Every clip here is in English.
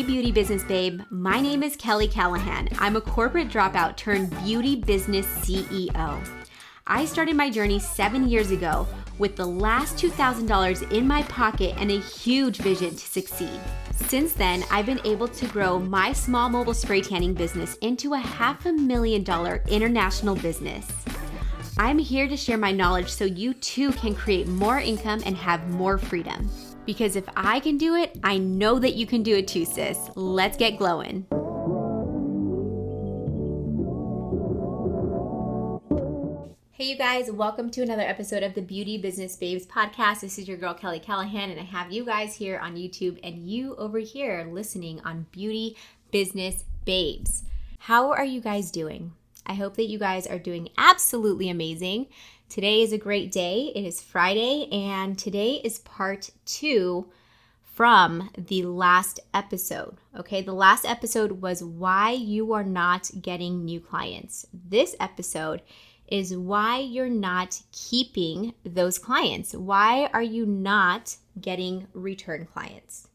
Hey, beauty business babe. My name is Kelly Callahan. I'm a corporate dropout turned beauty business CEO. I started my journey seven years ago with the last $2,000 in my pocket and a huge vision to succeed. Since then, I've been able to grow my small mobile spray tanning business into a half a million dollar international business. I'm here to share my knowledge so you too can create more income and have more freedom. Because if I can do it, I know that you can do it too, sis. Let's get glowing. Hey, you guys, welcome to another episode of the Beauty Business Babes podcast. This is your girl, Kelly Callahan, and I have you guys here on YouTube and you over here listening on Beauty Business Babes. How are you guys doing? I hope that you guys are doing absolutely amazing. Today is a great day. It is Friday, and today is part two from the last episode. Okay, the last episode was why you are not getting new clients. This episode is why you're not keeping those clients. Why are you not getting return clients?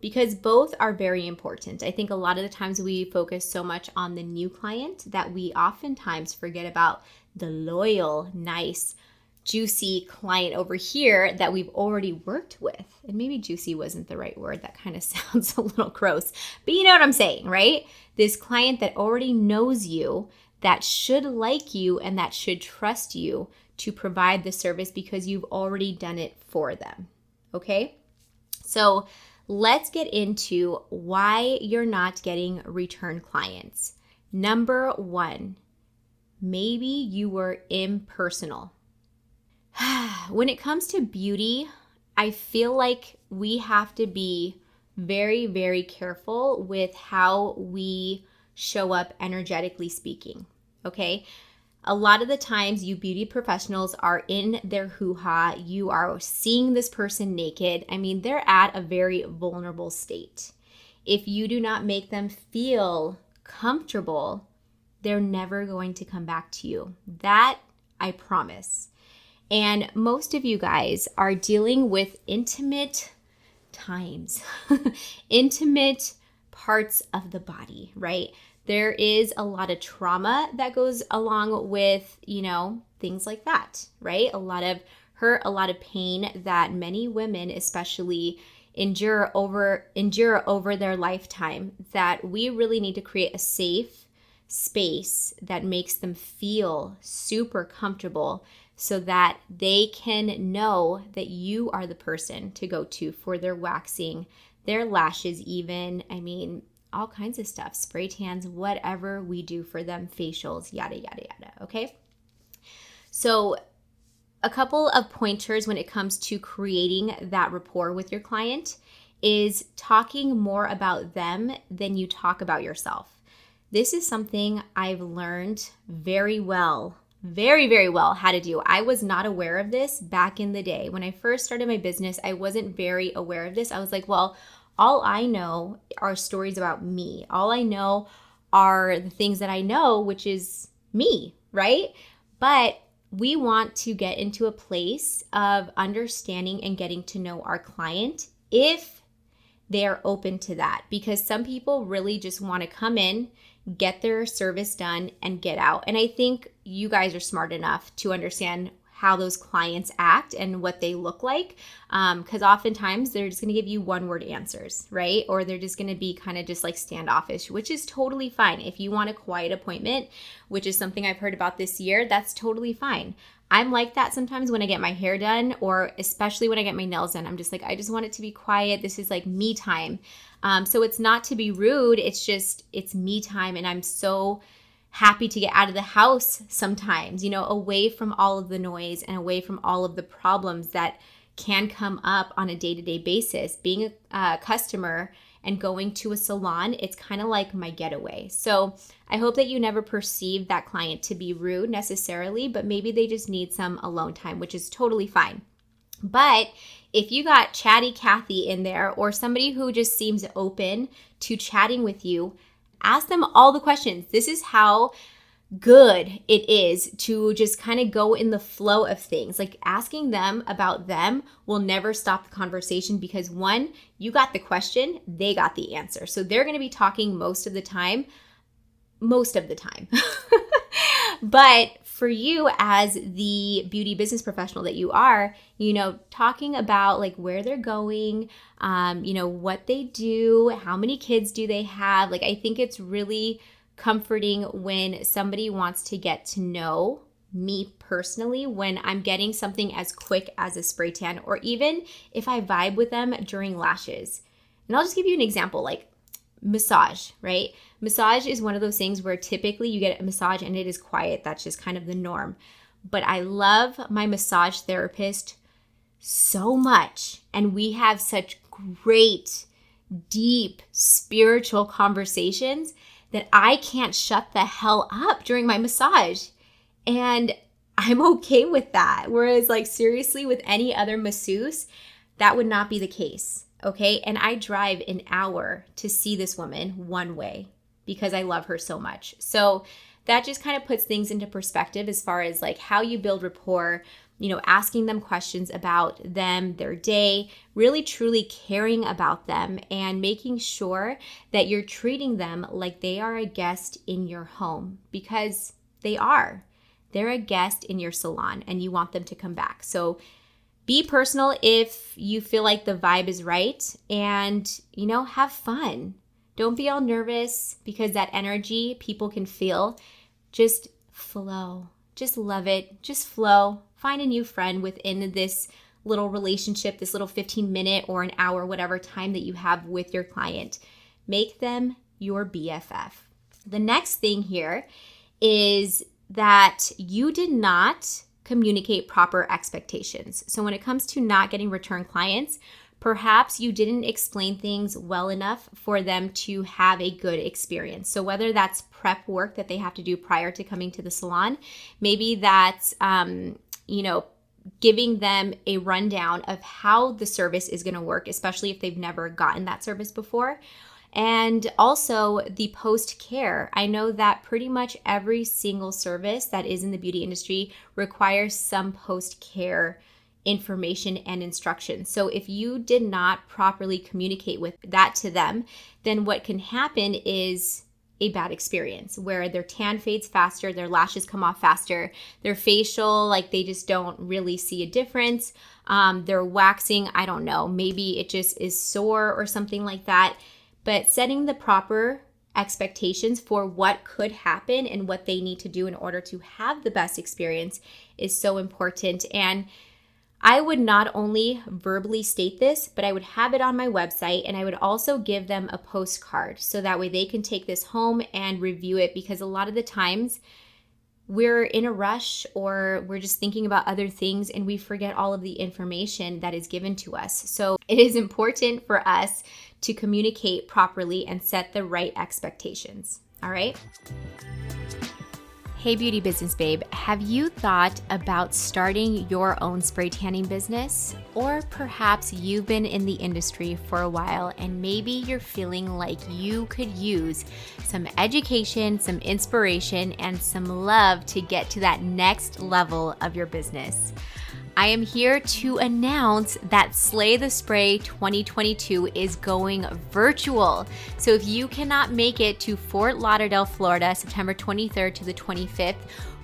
Because both are very important. I think a lot of the times we focus so much on the new client that we oftentimes forget about the loyal, nice, juicy client over here that we've already worked with. And maybe juicy wasn't the right word. That kind of sounds a little gross. But you know what I'm saying, right? This client that already knows you, that should like you, and that should trust you to provide the service because you've already done it for them. Okay? So let's get into why you're not getting return clients. Number one, maybe you were impersonal. when it comes to beauty, I feel like we have to be very, very careful with how we show up energetically speaking. Okay. A lot of the times, you beauty professionals are in their hoo ha. You are seeing this person naked. I mean, they're at a very vulnerable state. If you do not make them feel comfortable they're never going to come back to you. That I promise. And most of you guys are dealing with intimate times, intimate parts of the body, right? There is a lot of trauma that goes along with, you know, things like that, right? A lot of hurt, a lot of pain that many women, especially endure over endure over their lifetime that we really need to create a safe space that makes them feel super comfortable so that they can know that you are the person to go to for their waxing, their lashes, even. I mean, all kinds of stuff, spray tans, whatever we do for them, facials, yada, yada, yada. Okay. So, a couple of pointers when it comes to creating that rapport with your client is talking more about them than you talk about yourself. This is something I've learned very well, very, very well how to do. I was not aware of this back in the day. When I first started my business, I wasn't very aware of this. I was like, well, all I know are stories about me. All I know are the things that I know, which is me, right? But we want to get into a place of understanding and getting to know our client if they are open to that because some people really just want to come in get their service done, and get out. And I think you guys are smart enough to understand how those clients act and what they look like. Because um, oftentimes they're just going to give you one word answers, right? Or they're just going to be kind of just like standoffish, which is totally fine. If you want a quiet appointment, which is something I've heard about this year, that's totally fine. I'm like that sometimes when I get my hair done, or especially when I get my nails done. I'm just like, I just want it to be quiet. This is like me time. Um, so it's not to be rude, it's just, it's me time. And I'm so happy to get out of the house sometimes, you know, away from all of the noise and away from all of the problems that can come up on a day to day basis. Being a customer and going to a salon, it's kind of like my getaway. So I hope that you never perceive that client to be rude necessarily, but maybe they just need some alone time, which is totally fine. But if you got chatty Kathy in there or somebody who just seems open to chatting with you, ask them all the questions. This is how good it is to just kind of go in the flow of things. Like asking them about them will never stop the conversation because one, you got the question, they got the answer. So they're going to be talking most of the time, most of the time. but for you as the beauty business professional that you are, you know, talking about like where they're going, um, you know, what they do, how many kids do they have, like I think it's really comforting when somebody wants to get to know me personally when I'm getting something as quick as a spray tan, or even if I vibe with them during lashes. And I'll just give you an example like massage, right? Massage is one of those things where typically you get a massage and it is quiet. That's just kind of the norm. But I love my massage therapist so much. And we have such great, deep spiritual conversations that I can't shut the hell up during my massage. And I'm okay with that. Whereas, like, seriously, with any other masseuse, that would not be the case. Okay. And I drive an hour to see this woman one way because I love her so much. So that just kind of puts things into perspective as far as like how you build rapport you know, asking them questions about them, their day, really truly caring about them and making sure that you're treating them like they are a guest in your home because they are. They're a guest in your salon and you want them to come back. So be personal if you feel like the vibe is right and, you know, have fun. Don't be all nervous because that energy people can feel. Just flow. Just love it. Just flow find a new friend within this little relationship, this little 15 minute or an hour, whatever time that you have with your client. Make them your BFF. The next thing here is that you did not communicate proper expectations. So, when it comes to not getting return clients, perhaps you didn't explain things well enough for them to have a good experience. So, whether that's prep work that they have to do prior to coming to the salon, maybe that's um, you know, giving them a rundown of how the service is going to work, especially if they've never gotten that service before. And also the post care. I know that pretty much every single service that is in the beauty industry requires some post care information and instruction. So if you did not properly communicate with that to them, then what can happen is a bad experience where their tan fades faster, their lashes come off faster, their facial, like they just don't really see a difference. Um, their waxing, I don't know, maybe it just is sore or something like that. But setting the proper expectations for what could happen and what they need to do in order to have the best experience is so important. And I would not only verbally state this, but I would have it on my website and I would also give them a postcard so that way they can take this home and review it because a lot of the times we're in a rush or we're just thinking about other things and we forget all of the information that is given to us. So it is important for us to communicate properly and set the right expectations. All right. Hey, beauty business babe, have you thought about starting your own spray tanning business? Or perhaps you've been in the industry for a while and maybe you're feeling like you could use some education, some inspiration, and some love to get to that next level of your business. I am here to announce that Slay the Spray 2022 is going virtual. So if you cannot make it to Fort Lauderdale, Florida, September 23rd to the 25th,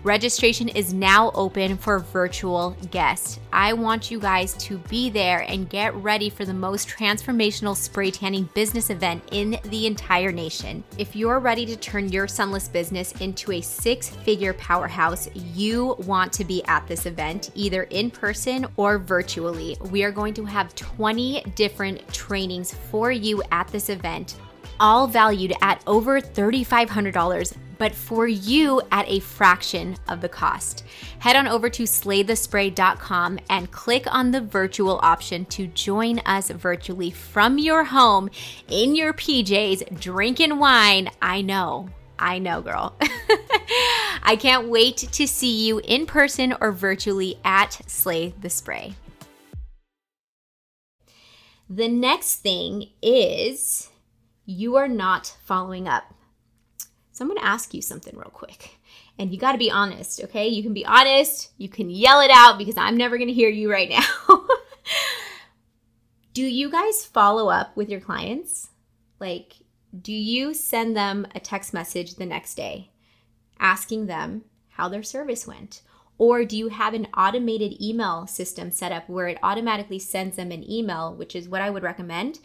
Registration is now open for virtual guests. I want you guys to be there and get ready for the most transformational spray tanning business event in the entire nation. If you're ready to turn your sunless business into a six figure powerhouse, you want to be at this event, either in person or virtually. We are going to have 20 different trainings for you at this event all valued at over $3,500 but for you at a fraction of the cost. Head on over to slaythespray.com and click on the virtual option to join us virtually from your home in your PJs, drinking wine. I know. I know, girl. I can't wait to see you in person or virtually at Slay the Spray. The next thing is you are not following up. So I'm going to ask you something real quick. And you got to be honest, okay? You can be honest, you can yell it out because I'm never going to hear you right now. do you guys follow up with your clients? Like, do you send them a text message the next day asking them how their service went? Or do you have an automated email system set up where it automatically sends them an email, which is what I would recommend,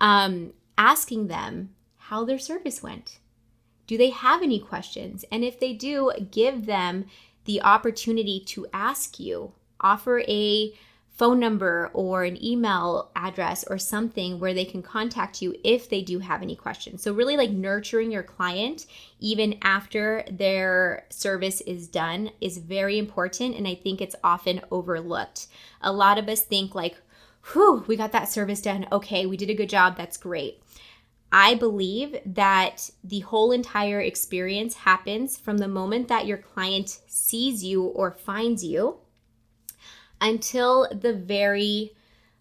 um, asking them how their service went? Do they have any questions? And if they do, give them the opportunity to ask you. Offer a phone number or an email address or something where they can contact you if they do have any questions. So, really, like nurturing your client even after their service is done is very important. And I think it's often overlooked. A lot of us think, like, whew, we got that service done. Okay, we did a good job. That's great. I believe that the whole entire experience happens from the moment that your client sees you or finds you until the very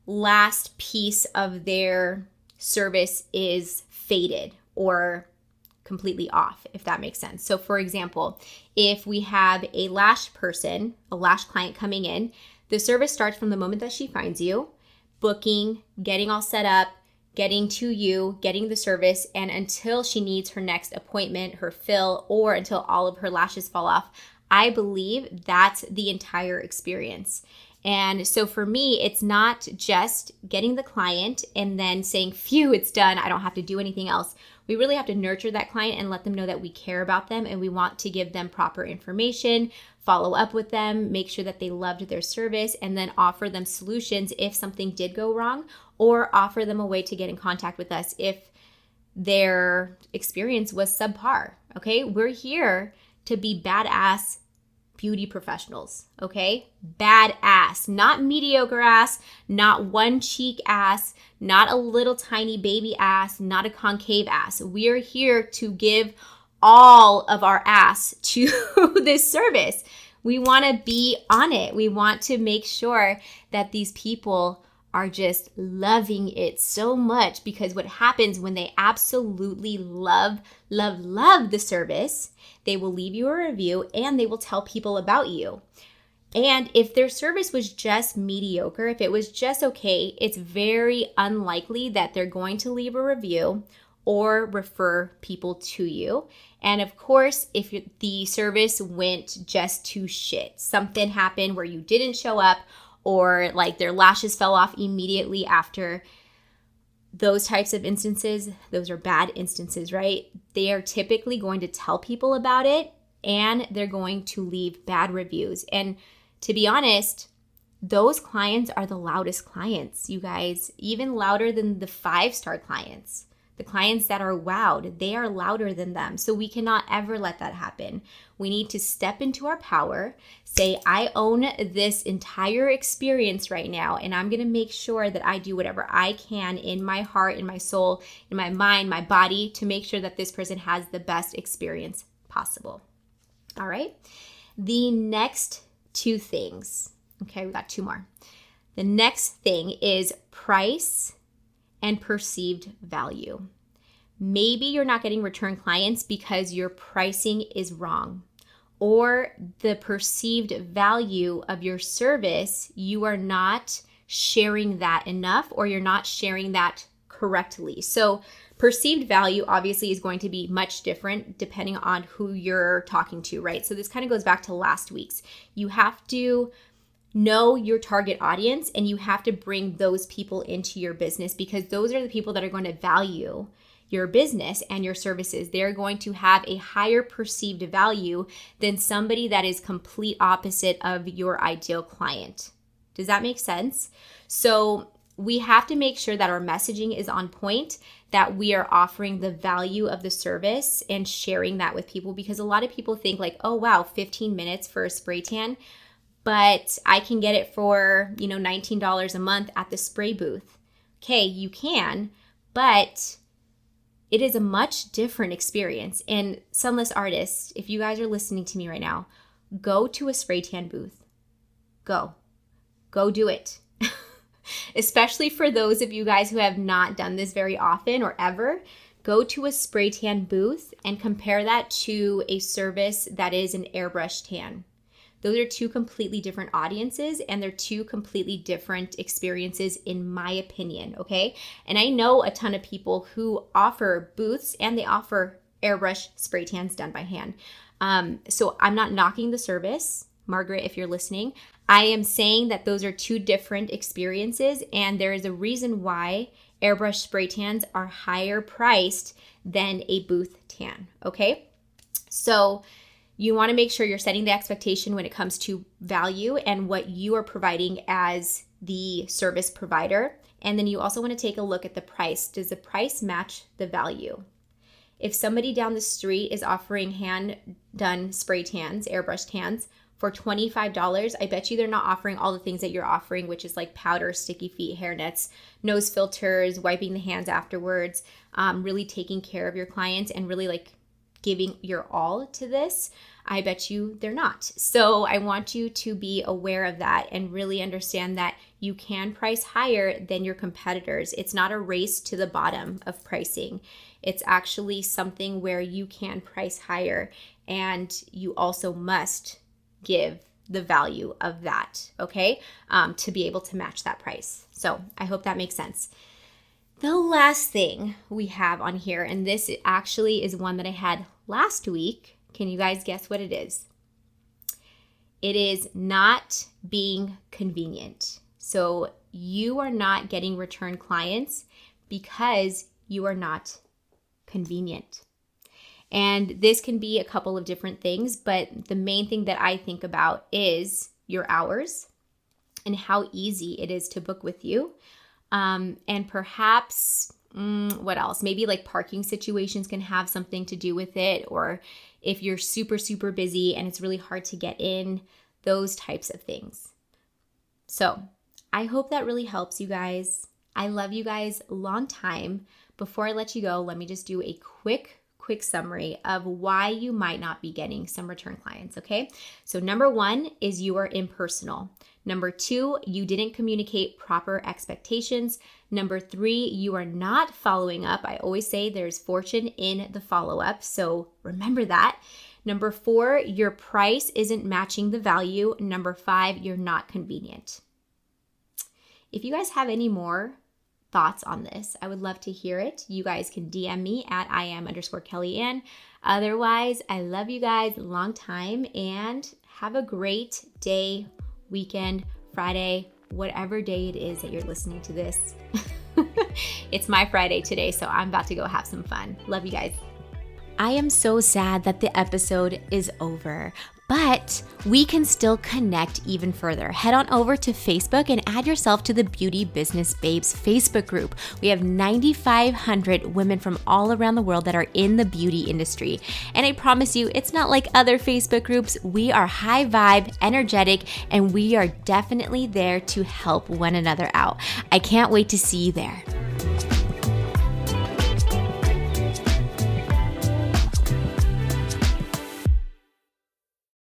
last piece of their service is faded or completely off, if that makes sense. So, for example, if we have a lash person, a lash client coming in, the service starts from the moment that she finds you, booking, getting all set up, getting to you, getting the service, and until she needs her next appointment, her fill, or until all of her lashes fall off. I believe that's the entire experience. And so for me, it's not just getting the client and then saying, phew, it's done. I don't have to do anything else. We really have to nurture that client and let them know that we care about them and we want to give them proper information, follow up with them, make sure that they loved their service, and then offer them solutions if something did go wrong or offer them a way to get in contact with us if their experience was subpar. Okay, we're here to be badass beauty professionals, okay? badass, not mediocre ass, not one cheek ass, not a little tiny baby ass, not a concave ass. We are here to give all of our ass to this service. We want to be on it. We want to make sure that these people are just loving it so much because what happens when they absolutely love, love, love the service, they will leave you a review and they will tell people about you. And if their service was just mediocre, if it was just okay, it's very unlikely that they're going to leave a review or refer people to you. And of course, if the service went just to shit, something happened where you didn't show up or like their lashes fell off immediately after those types of instances, those are bad instances, right? They are typically going to tell people about it and they're going to leave bad reviews. And to be honest, those clients are the loudest clients, you guys, even louder than the five star clients. The clients that are wowed, they are louder than them. So we cannot ever let that happen. We need to step into our power, say, I own this entire experience right now, and I'm gonna make sure that I do whatever I can in my heart, in my soul, in my mind, my body to make sure that this person has the best experience possible. All right. The next two things, okay, we got two more. The next thing is price and perceived value. Maybe you're not getting return clients because your pricing is wrong or the perceived value of your service, you are not sharing that enough or you're not sharing that correctly. So, perceived value obviously is going to be much different depending on who you're talking to, right? So, this kind of goes back to last week's. You have to know your target audience and you have to bring those people into your business because those are the people that are going to value your business and your services. They're going to have a higher perceived value than somebody that is complete opposite of your ideal client. Does that make sense? So, we have to make sure that our messaging is on point, that we are offering the value of the service and sharing that with people because a lot of people think like, "Oh wow, 15 minutes for a spray tan." But I can get it for, you know, $19 a month at the spray booth. Okay, you can, but it is a much different experience. And sunless artists, if you guys are listening to me right now, go to a spray tan booth. Go. Go do it. Especially for those of you guys who have not done this very often or ever go to a spray tan booth and compare that to a service that is an airbrush tan. Those are two completely different audiences and they're two completely different experiences, in my opinion. Okay. And I know a ton of people who offer booths and they offer airbrush spray tans done by hand. Um, so I'm not knocking the service. Margaret, if you're listening, I am saying that those are two different experiences, and there is a reason why airbrush spray tans are higher priced than a booth tan. Okay. So, you want to make sure you're setting the expectation when it comes to value and what you are providing as the service provider. And then you also want to take a look at the price. Does the price match the value? If somebody down the street is offering hand done spray tans, airbrush tans, for $25, I bet you they're not offering all the things that you're offering, which is like powder, sticky feet, hair nets, nose filters, wiping the hands afterwards, um, really taking care of your clients and really like giving your all to this, I bet you they're not. So I want you to be aware of that and really understand that you can price higher than your competitors. It's not a race to the bottom of pricing. It's actually something where you can price higher and you also must give the value of that, okay, um, to be able to match that price. So I hope that makes sense. The last thing we have on here, and this actually is one that I had last week. Can you guys guess what it is? It is not being convenient. So you are not getting return clients because you are not convenient. And this can be a couple of different things, but the main thing that I think about is your hours and how easy it is to book with you um, and perhaps, mm, what else? Maybe like parking situations can have something to do with it, or if you're super, super busy and it's really hard to get in, those types of things. So I hope that really helps you guys. I love you guys long time. Before I let you go, let me just do a quick quick summary of why you might not be getting some return clients, okay? So, number one is you are impersonal. Number two, you didn't communicate proper expectations. Number three, you are not following up. I always say there's fortune in the follow up. So remember that. Number four, your price isn't matching the value. Number five, you're not convenient. If you guys have any more thoughts on this, I would love to hear it. You guys can DM me at I am underscore Kelly Ann. Otherwise, I love you guys long time and have a great day weekend, Friday, whatever day it is that you're listening to this. it's my Friday today, so I'm about to go have some fun. Love you guys. I am so sad that the episode is over, but we can still connect even further. Head on over to Facebook and add yourself to the Beauty Business Babes Facebook group. We have 9,500 women from all around the world that are in the beauty industry. And I promise you, it's not like other Facebook groups. We are high vibe, energetic, and we are definitely there to help one another out. I can't wait to see you there.